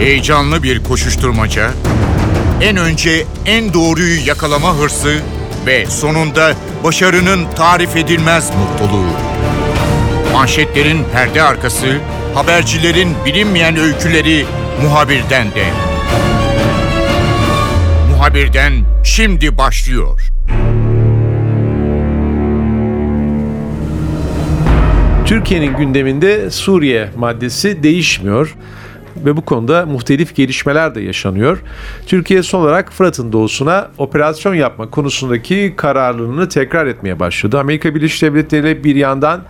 Heyecanlı bir koşuşturmaca, en önce en doğruyu yakalama hırsı ve sonunda başarının tarif edilmez mutluluğu. Manşetlerin perde arkası, habercilerin bilinmeyen öyküleri muhabirden de. Muhabirden şimdi başlıyor. Türkiye'nin gündeminde Suriye maddesi değişmiyor ve bu konuda muhtelif gelişmeler de yaşanıyor. Türkiye son olarak Fırat'ın doğusuna operasyon yapma konusundaki kararlılığını tekrar etmeye başladı. Amerika Birleşik Devletleri bir yandan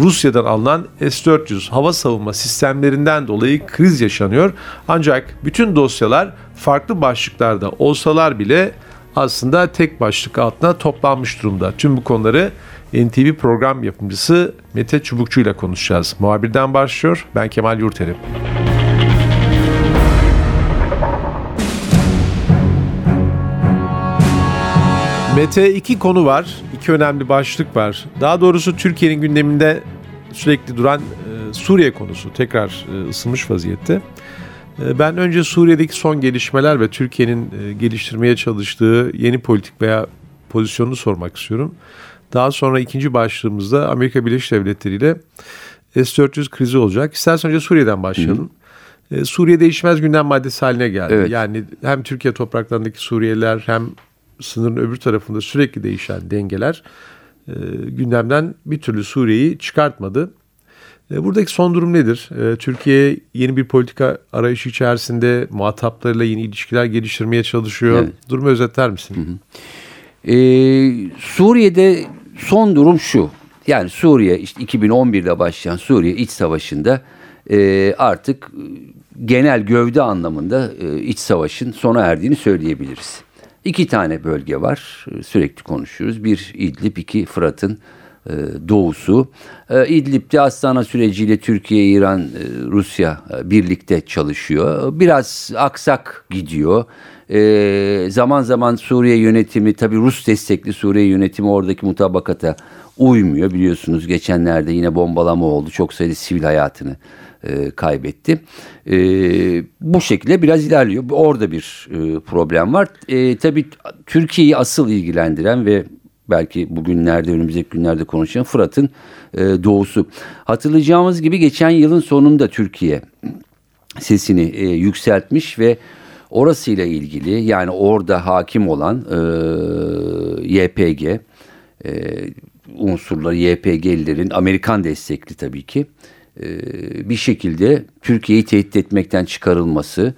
Rusya'dan alınan S-400 hava savunma sistemlerinden dolayı kriz yaşanıyor. Ancak bütün dosyalar farklı başlıklarda olsalar bile aslında tek başlık altına toplanmış durumda. Tüm bu konuları NTV program yapımcısı Mete Çubukçu ile konuşacağız. Muhabirden başlıyor. Ben Kemal Yurterim. Mete iki konu var. iki önemli başlık var. Daha doğrusu Türkiye'nin gündeminde sürekli duran e, Suriye konusu tekrar e, ısınmış vaziyette. E, ben önce Suriye'deki son gelişmeler ve Türkiye'nin e, geliştirmeye çalıştığı yeni politik veya pozisyonunu sormak istiyorum. Daha sonra ikinci başlığımızda Amerika Birleşik Devletleri ile S-400 krizi olacak. İstersen önce Suriye'den başlayalım. Hı hı. Suriye değişmez gündem maddesi haline geldi. Evet. Yani hem Türkiye topraklarındaki Suriyeliler hem sınırın öbür tarafında sürekli değişen dengeler e, gündemden bir türlü Suriye'yi çıkartmadı. E, buradaki son durum nedir? E, Türkiye yeni bir politika arayışı içerisinde muhataplarıyla yeni ilişkiler geliştirmeye çalışıyor. Evet. Durumu özetler misin? Hı hı. Ee, Suriye'de son durum şu. Yani Suriye işte 2011'de başlayan Suriye iç savaşında e, artık genel gövde anlamında e, iç savaşın sona erdiğini söyleyebiliriz. İki tane bölge var sürekli konuşuyoruz. Bir İdlib, iki Fırat'ın e, doğusu. E, İdlib'de Astana süreciyle Türkiye, İran, e, Rusya birlikte çalışıyor. Biraz aksak gidiyor. Zaman zaman Suriye yönetimi tabi Rus destekli Suriye yönetimi oradaki mutabakata uymuyor. Biliyorsunuz geçenlerde yine bombalama oldu. Çok sayıda sivil hayatını e, kaybetti. E, bu şekilde biraz ilerliyor. Orada bir e, problem var. E, tabii Türkiye'yi asıl ilgilendiren ve belki bugünlerde önümüzdeki günlerde konuşacağım Fırat'ın e, doğusu. Hatırlayacağımız gibi geçen yılın sonunda Türkiye sesini e, yükseltmiş ve orasıyla ilgili yani orada hakim olan e, YPG e, unsurları YPG'lilerin Amerikan destekli tabii ki bir şekilde Türkiye'yi tehdit etmekten çıkarılması,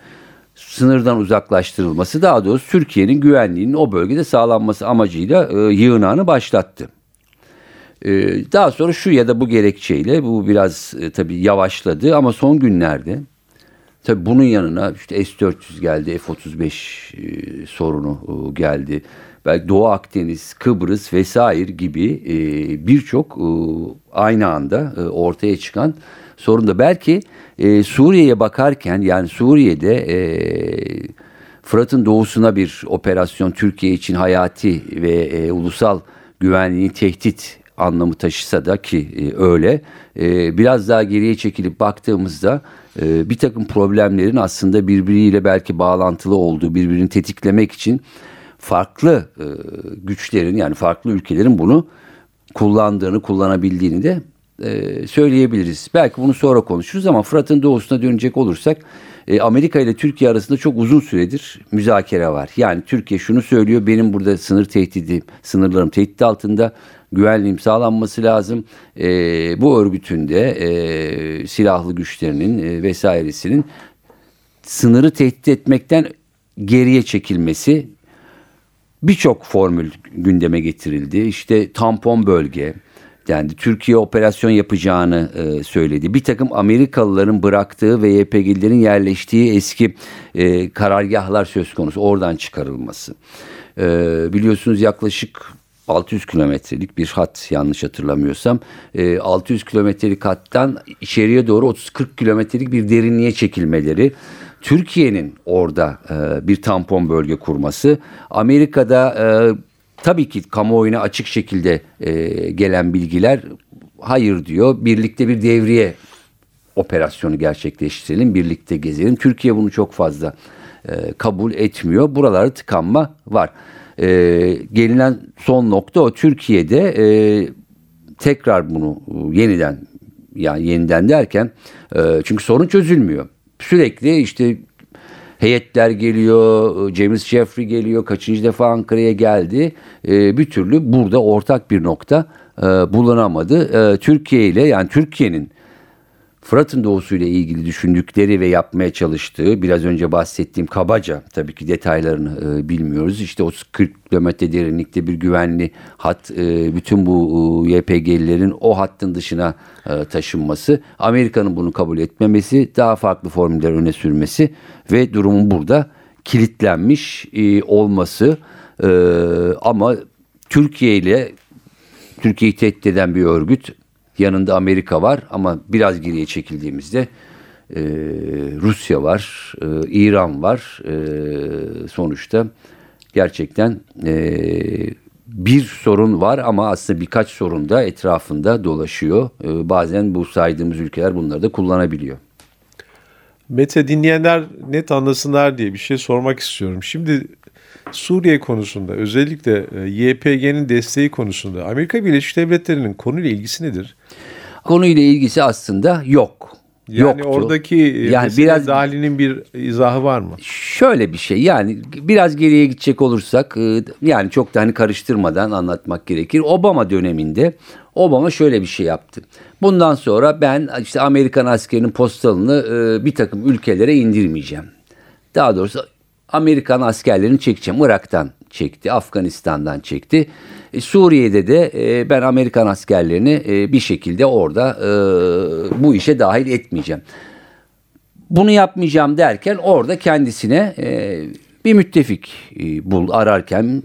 sınırdan uzaklaştırılması daha doğrusu Türkiye'nin güvenliğinin o bölgede sağlanması amacıyla e, yığınağını başlattı. E, daha sonra şu ya da bu gerekçeyle bu biraz e, tabii yavaşladı ama son günlerde tabii bunun yanına işte S-400 geldi, F-35 e, sorunu e, geldi. Belki Doğu Akdeniz, Kıbrıs vesaire gibi e, birçok e, aynı anda e, ortaya çıkan sorun da belki e, Suriye'ye bakarken yani Suriye'de e, Fırat'ın doğusuna bir operasyon Türkiye için hayati ve e, ulusal güvenliğini tehdit anlamı taşısa da ki e, öyle e, biraz daha geriye çekilip baktığımızda e, bir takım problemlerin aslında birbiriyle belki bağlantılı olduğu birbirini tetiklemek için farklı e, güçlerin yani farklı ülkelerin bunu kullandığını kullanabildiğini de e, söyleyebiliriz. Belki bunu sonra konuşuruz ama Fırat'ın doğusuna dönecek olursak e, Amerika ile Türkiye arasında çok uzun süredir müzakere var. Yani Türkiye şunu söylüyor benim burada sınır tehdidi, sınırlarım tehdit altında güvenliğim sağlanması lazım. E, bu örgütün de e, silahlı güçlerinin e, vesairesinin sınırı tehdit etmekten geriye çekilmesi birçok formül gündeme getirildi. İşte tampon bölge, yani Türkiye operasyon yapacağını e, söyledi. Bir takım Amerikalıların bıraktığı ve YPG'lerin yerleştiği eski e, karargahlar söz konusu. Oradan çıkarılması. E, biliyorsunuz yaklaşık 600 kilometrelik bir hat yanlış hatırlamıyorsam. E, 600 kilometrelik hattan içeriye doğru 30-40 kilometrelik bir derinliğe çekilmeleri. Türkiye'nin orada e, bir tampon bölge kurması. Amerika'da... E, Tabii ki kamuoyuna açık şekilde e, gelen bilgiler hayır diyor. Birlikte bir devriye operasyonu gerçekleştirelim, birlikte gezelim. Türkiye bunu çok fazla kabul etmiyor. Buralarda tıkanma var. E, gelinen son nokta o Türkiye'de e, tekrar bunu e, yeniden yani yeniden derken e, çünkü sorun çözülmüyor. Sürekli işte heyetler geliyor, e, James Jeffrey geliyor, kaçıncı defa Ankara'ya geldi. E, bir türlü burada ortak bir nokta e, bulunamadı. E, Türkiye ile yani Türkiye'nin Fırat'ın doğusuyla ilgili düşündükleri ve yapmaya çalıştığı biraz önce bahsettiğim kabaca tabii ki detaylarını e, bilmiyoruz. İşte o 40 kilometre derinlikte bir güvenli hat e, bütün bu e, YPG'lilerin o hattın dışına e, taşınması, Amerika'nın bunu kabul etmemesi, daha farklı formüller öne sürmesi ve durumun burada kilitlenmiş e, olması e, ama Türkiye ile Türkiye'yi tehdit eden bir örgüt Yanında Amerika var ama biraz geriye çekildiğimizde e, Rusya var, e, İran var. E, sonuçta gerçekten e, bir sorun var ama aslında birkaç sorun da etrafında dolaşıyor. E, bazen bu saydığımız ülkeler bunları da kullanabiliyor. Mete dinleyenler net anlasınlar diye bir şey sormak istiyorum. Şimdi Suriye konusunda özellikle e, YPG'nin desteği konusunda Amerika Birleşik Devletleri'nin konuyla ilgisi nedir? Konuyla ilgisi aslında yok. Yani Yoktu. oradaki e, yani biraz dahilinin bir izahı var mı? Şöyle bir şey yani biraz geriye gidecek olursak e, yani çok da hani karıştırmadan anlatmak gerekir. Obama döneminde Obama şöyle bir şey yaptı. Bundan sonra ben işte Amerikan askerinin postalını bir takım ülkelere indirmeyeceğim. Daha doğrusu Amerikan askerlerini çekeceğim. Irak'tan çekti, Afganistan'dan çekti. E, Suriye'de de e, ben Amerikan askerlerini e, bir şekilde orada bu işe dahil etmeyeceğim. Bunu yapmayacağım derken orada kendisine bir müttefik bul ararken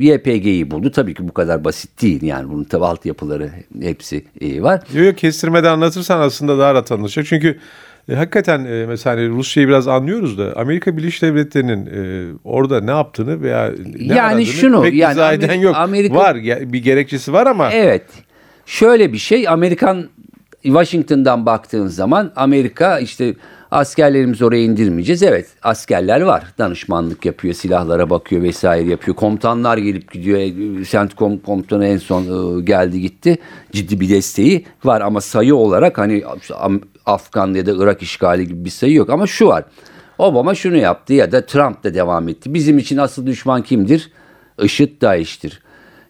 YPG'yi buldu. Tabii ki bu kadar basit değil yani bunun tabi altyapıları hepsi var. Yok kestirmeden anlatırsan aslında daha rahat anlaşılacak. Çünkü e, hakikaten e, mesela hani Rusya'yı biraz anlıyoruz da Amerika Birleşik Devletleri'nin e, orada ne yaptığını veya ne yani şunu pek yani izah eden yok. Amerika, var bir gerekçesi var ama. Evet. Şöyle bir şey Amerikan Washington'dan baktığın zaman Amerika işte askerlerimizi oraya indirmeyeceğiz. Evet askerler var. Danışmanlık yapıyor, silahlara bakıyor vesaire yapıyor. Komutanlar gelip gidiyor. CENTCOM komutanı en son e, geldi gitti. Ciddi bir desteği var ama sayı olarak hani Afgan ya da Irak işgali gibi bir sayı yok. Ama şu var. Obama şunu yaptı ya da Trump da devam etti. Bizim için asıl düşman kimdir? IŞİD, DAEŞ'tir.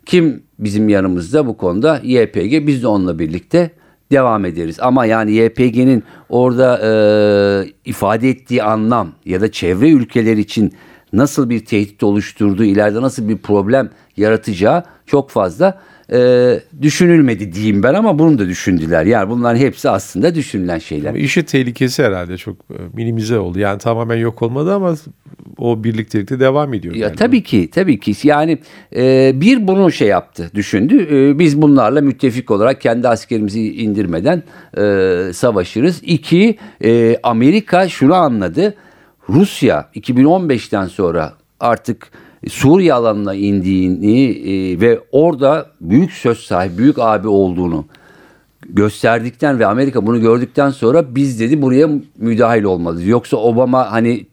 Kim bizim yanımızda bu konuda? YPG. Biz de onunla birlikte devam ederiz. Ama yani YPG'nin orada e, ifade ettiği anlam ya da çevre ülkeler için nasıl bir tehdit oluşturduğu, ileride nasıl bir problem yaratacağı çok fazla e, düşünülmedi diyeyim ben ama bunu da düşündüler. Yani bunların hepsi aslında düşünülen şeyler. Ama işi tehlikesi herhalde çok e, minimize oldu. Yani tamamen yok olmadı ama o birliktelikte devam ediyor. Ya yani. tabii ki tabii ki yani e, bir bunu şey yaptı düşündü. E, biz bunlarla müttefik olarak kendi askerimizi indirmeden e, savaşırız. İki e, Amerika şunu anladı. Rusya 2015'ten sonra artık Suriye alanına indiğini e, ve orada büyük söz sahibi, büyük abi olduğunu gösterdikten ve Amerika bunu gördükten sonra biz dedi buraya müdahil olmalıyız. Yoksa Obama hani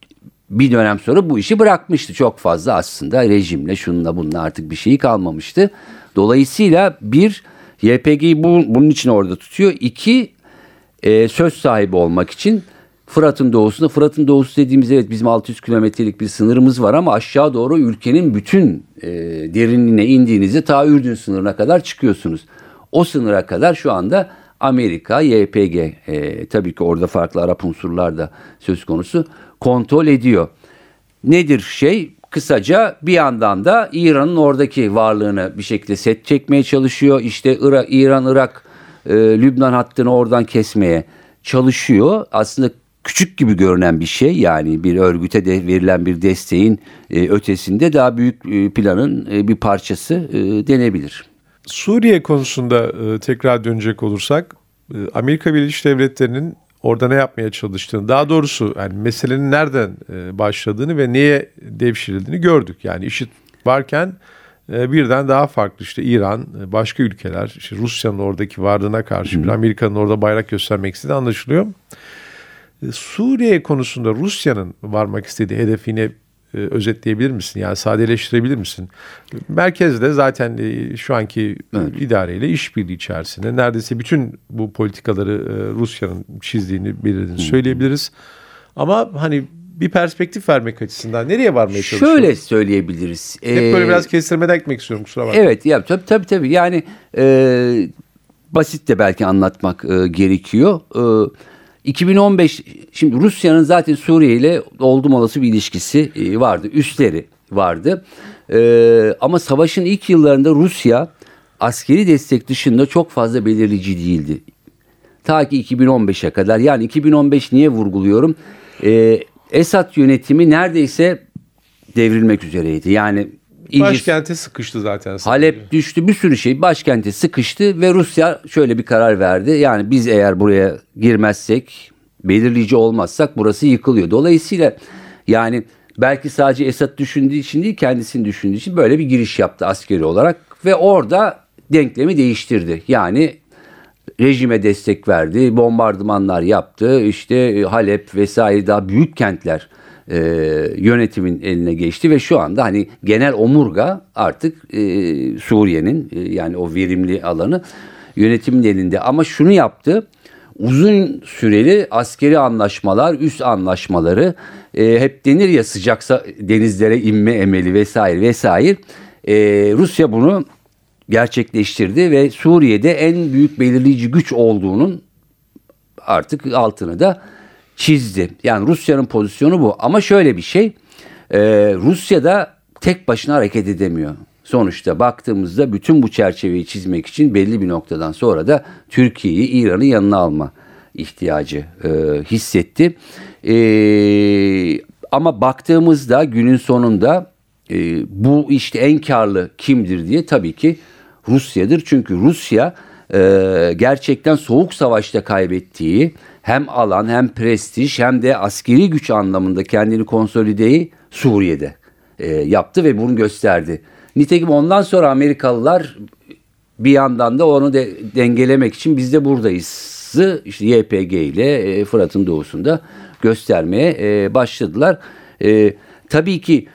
bir dönem sonra bu işi bırakmıştı çok fazla aslında rejimle şununla bununla artık bir şeyi kalmamıştı. Dolayısıyla bir YPG'yi bu, bunun için orada tutuyor. İki e, söz sahibi olmak için Fırat'ın doğusunda. Fırat'ın doğusu dediğimiz evet bizim 600 kilometrelik bir sınırımız var ama aşağı doğru ülkenin bütün e, derinliğine indiğinizde ta Ürdün sınırına kadar çıkıyorsunuz. O sınıra kadar şu anda Amerika, YPG e, tabii ki orada farklı Arap unsurlar da söz konusu kontrol ediyor. Nedir şey? Kısaca bir yandan da İran'ın oradaki varlığını bir şekilde set çekmeye çalışıyor. İşte İran, Irak, e, Lübnan hattını oradan kesmeye çalışıyor. Aslında küçük gibi görünen bir şey yani bir örgüte de verilen bir desteğin e, ötesinde daha büyük e, planın e, bir parçası e, denebilir. Suriye konusunda e, tekrar dönecek olursak e, Amerika Birleşik Devletleri'nin orada ne yapmaya çalıştığını daha doğrusu yani meselenin nereden e, başladığını ve neye devşirildiğini gördük. Yani işit varken e, birden daha farklı işte İran, e, başka ülkeler, işte Rusya'nın oradaki varlığına karşı bir Amerika'nın orada bayrak göstermek istediği anlaşılıyor. E, Suriye konusunda Rusya'nın varmak istediği hedefini e, özetleyebilir misin? Yani sadeleştirebilir misin? Merkezde zaten e, şu anki Evet. idareyle işbirliği içerisinde neredeyse bütün bu politikaları e, Rusya'nın çizdiğini, belirlediğini söyleyebiliriz. Ama hani bir perspektif vermek açısından nereye varmaya çalışıyor? Şöyle söyleyebiliriz. Hep böyle Ee, biraz kestirmeden gitmek istiyorum kusura bakma. Evet ya tabii tabii tabii yani e, basit de belki anlatmak e, gerekiyor. E, 2015 şimdi Rusya'nın zaten Suriye ile oldum olası bir ilişkisi e, vardı. Üstleri vardı. E, ama savaşın ilk yıllarında Rusya askeri destek dışında çok fazla belirleyici değildi. Ta ki 2015'e kadar yani 2015 niye vurguluyorum? E, Esad yönetimi neredeyse devrilmek üzereydi. Yani Başkente sıkıştı zaten. Halep düştü bir sürü şey başkente sıkıştı ve Rusya şöyle bir karar verdi. Yani biz eğer buraya girmezsek belirleyici olmazsak burası yıkılıyor. Dolayısıyla yani belki sadece Esad düşündüğü için değil kendisini düşündüğü için böyle bir giriş yaptı askeri olarak ve orada denklemi değiştirdi. Yani rejime destek verdi, bombardımanlar yaptı. İşte Halep vesaire daha büyük kentler e, yönetimin eline geçti ve şu anda hani genel omurga artık e, Suriye'nin e, yani o verimli alanı yönetimin elinde. Ama şunu yaptı. Uzun süreli askeri anlaşmalar, üst anlaşmaları e, hep denir ya sıcaksa denizlere inme emeli vesaire vesaire. E, Rusya bunu gerçekleştirdi ve Suriye'de en büyük belirleyici güç olduğunun artık altını da çizdi. Yani Rusya'nın pozisyonu bu. Ama şöyle bir şey, e, Rusya'da tek başına hareket edemiyor. Sonuçta baktığımızda bütün bu çerçeveyi çizmek için belli bir noktadan sonra da Türkiye'yi İran'ın yanına alma ihtiyacı e, hissetti. E, ama baktığımızda günün sonunda e, bu işte en karlı kimdir diye tabii ki Rusya'dır. Çünkü Rusya e, gerçekten soğuk savaşta kaybettiği hem alan hem prestij hem de askeri güç anlamında kendini konsolideyi Suriye'de e, yaptı ve bunu gösterdi. Nitekim ondan sonra Amerikalılar bir yandan da onu de, dengelemek için biz de buradayız. işte YPG ile e, Fırat'ın doğusunda göstermeye e, başladılar. E, tabii ki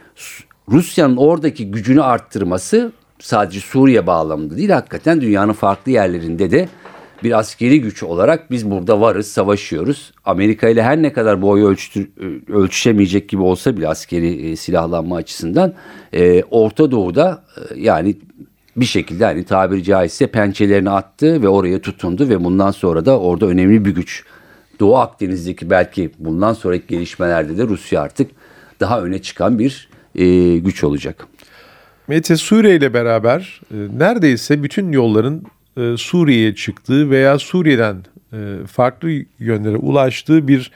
Rusya'nın oradaki gücünü arttırması sadece Suriye bağlamında değil hakikaten dünyanın farklı yerlerinde de bir askeri güç olarak biz burada varız, savaşıyoruz. Amerika ile her ne kadar boyu ölçtür, ölçüşemeyecek gibi olsa bile askeri e, silahlanma açısından e, Orta Doğu'da e, yani bir şekilde hani tabiri caizse pençelerini attı ve oraya tutundu ve bundan sonra da orada önemli bir güç. Doğu Akdeniz'deki belki bundan sonraki gelişmelerde de Rusya artık daha öne çıkan bir e, güç olacak. Mete Suriye ile beraber e, neredeyse bütün yolların e, Suriye'ye çıktığı veya Suriye'den e, farklı yönlere ulaştığı bir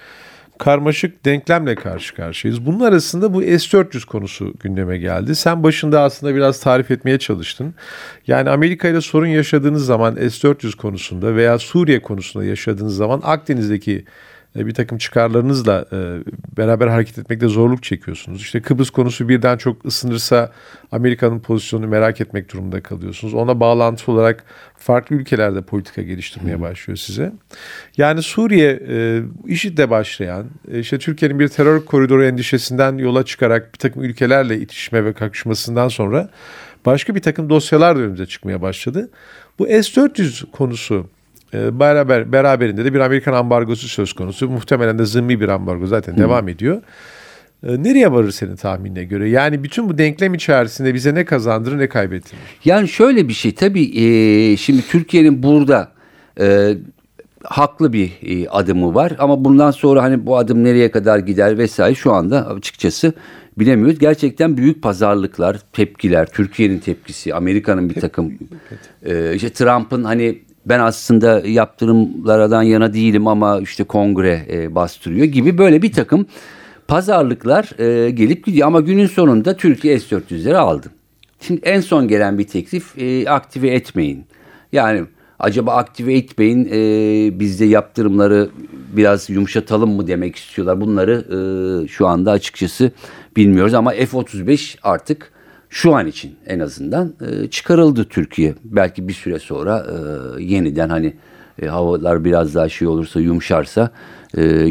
karmaşık denklemle karşı karşıyayız. Bunun arasında bu S-400 konusu gündeme geldi. Sen başında aslında biraz tarif etmeye çalıştın. Yani Amerika ile sorun yaşadığınız zaman S-400 konusunda veya Suriye konusunda yaşadığınız zaman Akdeniz'deki bir takım çıkarlarınızla e, beraber hareket etmekte zorluk çekiyorsunuz. İşte Kıbrıs konusu birden çok ısınırsa Amerika'nın pozisyonunu merak etmek durumunda kalıyorsunuz. Ona bağlantılı olarak farklı ülkelerde politika geliştirmeye başlıyor size. Yani Suriye e, IŞİD'le başlayan, e, işte Türkiye'nin bir terör koridoru endişesinden yola çıkarak bir takım ülkelerle itişme ve kakışmasından sonra başka bir takım dosyalar da önümüze çıkmaya başladı. Bu S-400 konusu e, beraber beraberinde de bir Amerikan ambargosu söz konusu. Muhtemelen de zımmi bir ambargo zaten devam ediyor. E, Nereye varır senin tahminine göre? Yani bütün bu denklem içerisinde bize ne kazandırır ne kaybettirir? Yani şöyle bir şey tabii e, şimdi Türkiye'nin burada e, haklı bir e, adımı var ama bundan sonra hani bu adım nereye kadar gider vesaire şu anda açıkçası bilemiyoruz. Gerçekten büyük pazarlıklar, tepkiler, Türkiye'nin tepkisi, Amerika'nın bir takım e, işte Trump'ın hani ben aslında yaptırımlardan yana değilim ama işte kongre e, bastırıyor gibi böyle bir takım pazarlıklar e, gelip gidiyor ama günün sonunda Türkiye S-400'leri aldı. Şimdi en son gelen bir teklif e, aktive etmeyin. Yani acaba aktive etmeyin e, bizde yaptırımları biraz yumuşatalım mı demek istiyorlar. Bunları e, şu anda açıkçası bilmiyoruz ama F-35 artık şu an için en azından e, çıkarıldı Türkiye. Belki bir süre sonra e, yeniden hani e, havalar biraz daha şey olursa yumuşarsa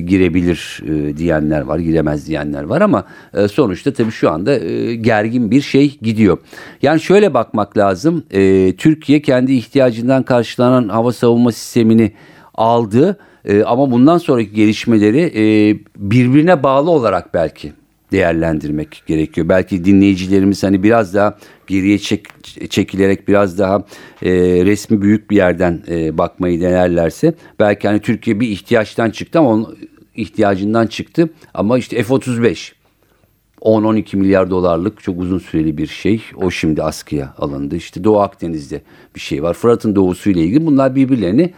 girebilir diyenler var, giremez diyenler var ama sonuçta tabii şu anda gergin bir şey gidiyor. Yani şöyle bakmak lazım. Türkiye kendi ihtiyacından karşılanan hava savunma sistemini aldı e, ama bundan sonraki gelişmeleri e, birbirine bağlı olarak belki değerlendirmek gerekiyor. Belki dinleyicilerimiz hani biraz daha geriye çek, çekilerek biraz daha e, resmi büyük bir yerden e, bakmayı denerlerse belki hani Türkiye bir ihtiyaçtan çıktı ama onun ihtiyacından çıktı ama işte F-35 10-12 milyar dolarlık çok uzun süreli bir şey. O şimdi askıya alındı. İşte Doğu Akdeniz'de bir şey var. Fırat'ın doğusuyla ilgili bunlar birbirlerini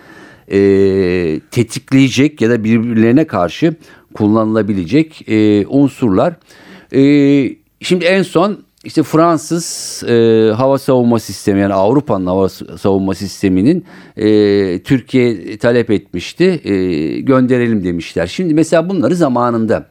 e, tetikleyecek ya da birbirlerine karşı kullanılabilecek e, unsurlar. E, şimdi en son işte Fransız e, hava savunma sistemi yani Avrupa'nın hava savunma sisteminin e, Türkiye talep etmişti. E, gönderelim demişler. Şimdi mesela bunları zamanında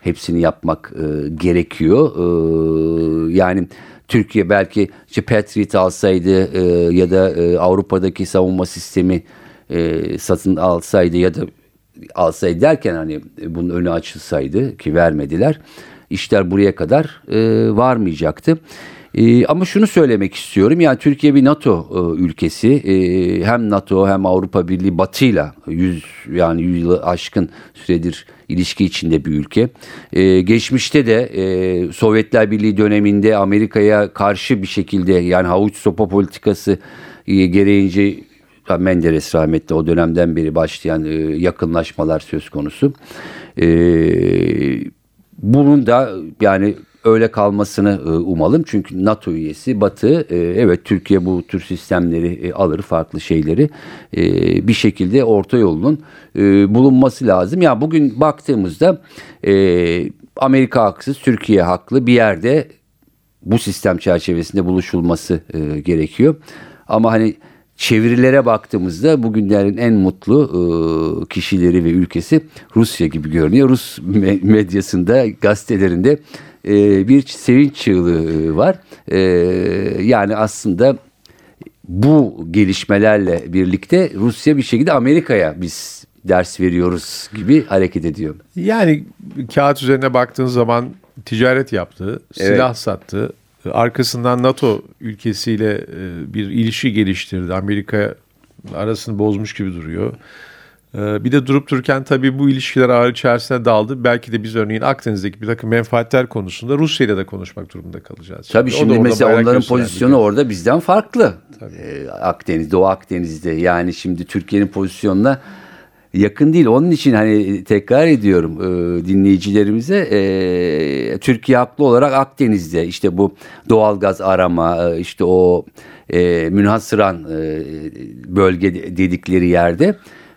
hepsini yapmak e, gerekiyor. E, yani Türkiye belki işte Patriot alsaydı e, ya da e, Avrupa'daki savunma sistemi e, satın alsaydı ya da alsaydı derken hani bunun önü açılsaydı ki vermediler. İşler buraya kadar e, varmayacaktı. E, ama şunu söylemek istiyorum yani Türkiye bir NATO e, ülkesi e, hem NATO hem Avrupa Birliği Batı'yla yüz yani yüz yılı aşkın süredir ilişki içinde bir ülke. E, geçmişte de e, Sovyetler Birliği döneminde Amerika'ya karşı bir şekilde yani havuç sopa politikası e, gereğince Menderes rahmetli o dönemden beri başlayan e, yakınlaşmalar söz konusu. E, bunun da yani öyle kalmasını e, umalım. Çünkü NATO üyesi Batı evet Türkiye bu tür sistemleri alır farklı şeyleri bir şekilde orta yolunun bulunması lazım. Yani bugün baktığımızda Amerika haksız Türkiye haklı bir yerde bu sistem çerçevesinde buluşulması gerekiyor. Ama hani çevirilere baktığımızda bugünlerin en mutlu e, kişileri ve ülkesi Rusya gibi görünüyor. Rus medyasında, gazetelerinde e, bir sevinç çığlığı var. E, yani aslında bu gelişmelerle birlikte Rusya bir şekilde Amerika'ya biz ders veriyoruz gibi hareket ediyor. Yani kağıt üzerine baktığın zaman ticaret yaptı, evet. silah sattı, arkasından NATO ülkesiyle e, bir ilişki geliştirdi. Amerika arasını bozmuş gibi duruyor. E, bir de durup dururken tabii bu ilişkiler ağır içerisine daldı. Belki de biz örneğin Akdeniz'deki bir takım menfaatler konusunda Rusya ile de konuşmak durumunda kalacağız. Tabii şimdi, şimdi mesela onların pozisyonu orada bizden farklı. Tabii. Ee, Akdeniz, Doğu Akdeniz'de yani şimdi Türkiye'nin pozisyonuna yakın değil. Onun için hani tekrar ediyorum e, dinleyicilerimize e, Türkiye haklı olarak Akdeniz'de işte bu doğalgaz arama e, işte o e, münhasıran e, bölge dedikleri yerde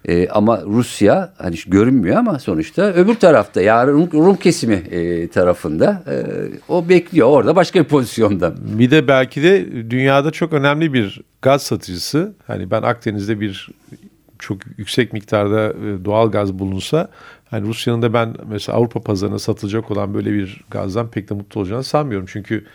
e, ama Rusya hani görünmüyor ama sonuçta öbür tarafta yani Rum, Rum kesimi e, tarafında e, o bekliyor orada başka bir pozisyonda. Bir de belki de dünyada çok önemli bir gaz satıcısı. Hani ben Akdeniz'de bir çok yüksek miktarda e, doğal gaz bulunsa hani Rusya'nın da ben mesela Avrupa pazarına satılacak olan böyle bir gazdan pek de mutlu olacağını sanmıyorum. Çünkü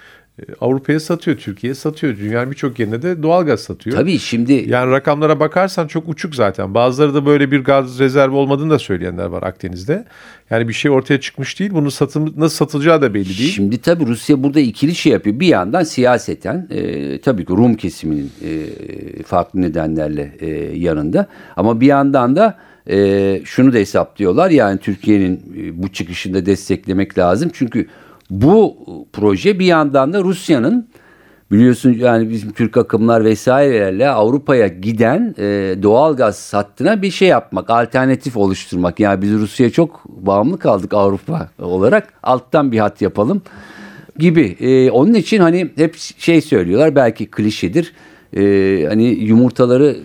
Avrupa'ya satıyor, Türkiye'ye satıyor. Dünyanın birçok yerine de doğal gaz satıyor. Tabii şimdi... Yani rakamlara bakarsan çok uçuk zaten. Bazıları da böyle bir gaz rezervi olmadığını da söyleyenler var Akdeniz'de. Yani bir şey ortaya çıkmış değil. Bunun satım, nasıl satılacağı da belli değil. Şimdi tabii Rusya burada ikili şey yapıyor. Bir yandan siyaseten e, tabii ki Rum kesiminin e, farklı nedenlerle e, yanında. Ama bir yandan da e, şunu da hesaplıyorlar. Yani Türkiye'nin e, bu çıkışında desteklemek lazım. Çünkü bu proje bir yandan da Rusya'nın biliyorsun yani bizim Türk akımlar vesairelerle Avrupa'ya giden e, doğal gaz hattına bir şey yapmak, alternatif oluşturmak. Yani biz Rusya'ya çok bağımlı kaldık Avrupa olarak. Alttan bir hat yapalım gibi. E, onun için hani hep şey söylüyorlar belki klişedir. E, hani yumurtaları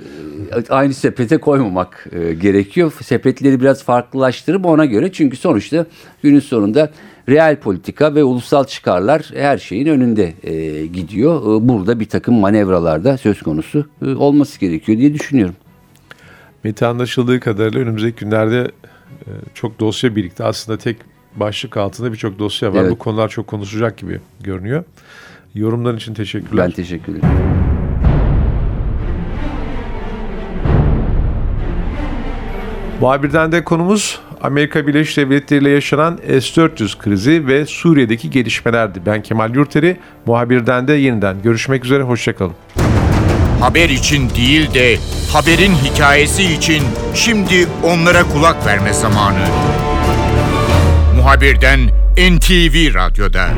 e, aynı sepete koymamak e, gerekiyor. Sepetleri biraz farklılaştırıp ona göre çünkü sonuçta günün sonunda Real politika ve ulusal çıkarlar her şeyin önünde e, gidiyor. E, burada bir takım manevralarda söz konusu e, olması gerekiyor diye düşünüyorum. Mete anlaşıldığı kadarıyla önümüzdeki günlerde e, çok dosya birikti. Aslında tek başlık altında birçok dosya var. Evet. Bu konular çok konuşacak gibi görünüyor. Yorumların için teşekkürler. Ben teşekkür ederim. Muhabirden de konumuz Amerika Birleşik Devletleri ile yaşanan S-400 krizi ve Suriye'deki gelişmelerdi. Ben Kemal Yurteri, muhabirden de yeniden görüşmek üzere, hoşçakalın. Haber için değil de haberin hikayesi için şimdi onlara kulak verme zamanı. Muhabirden NTV Radyo'da.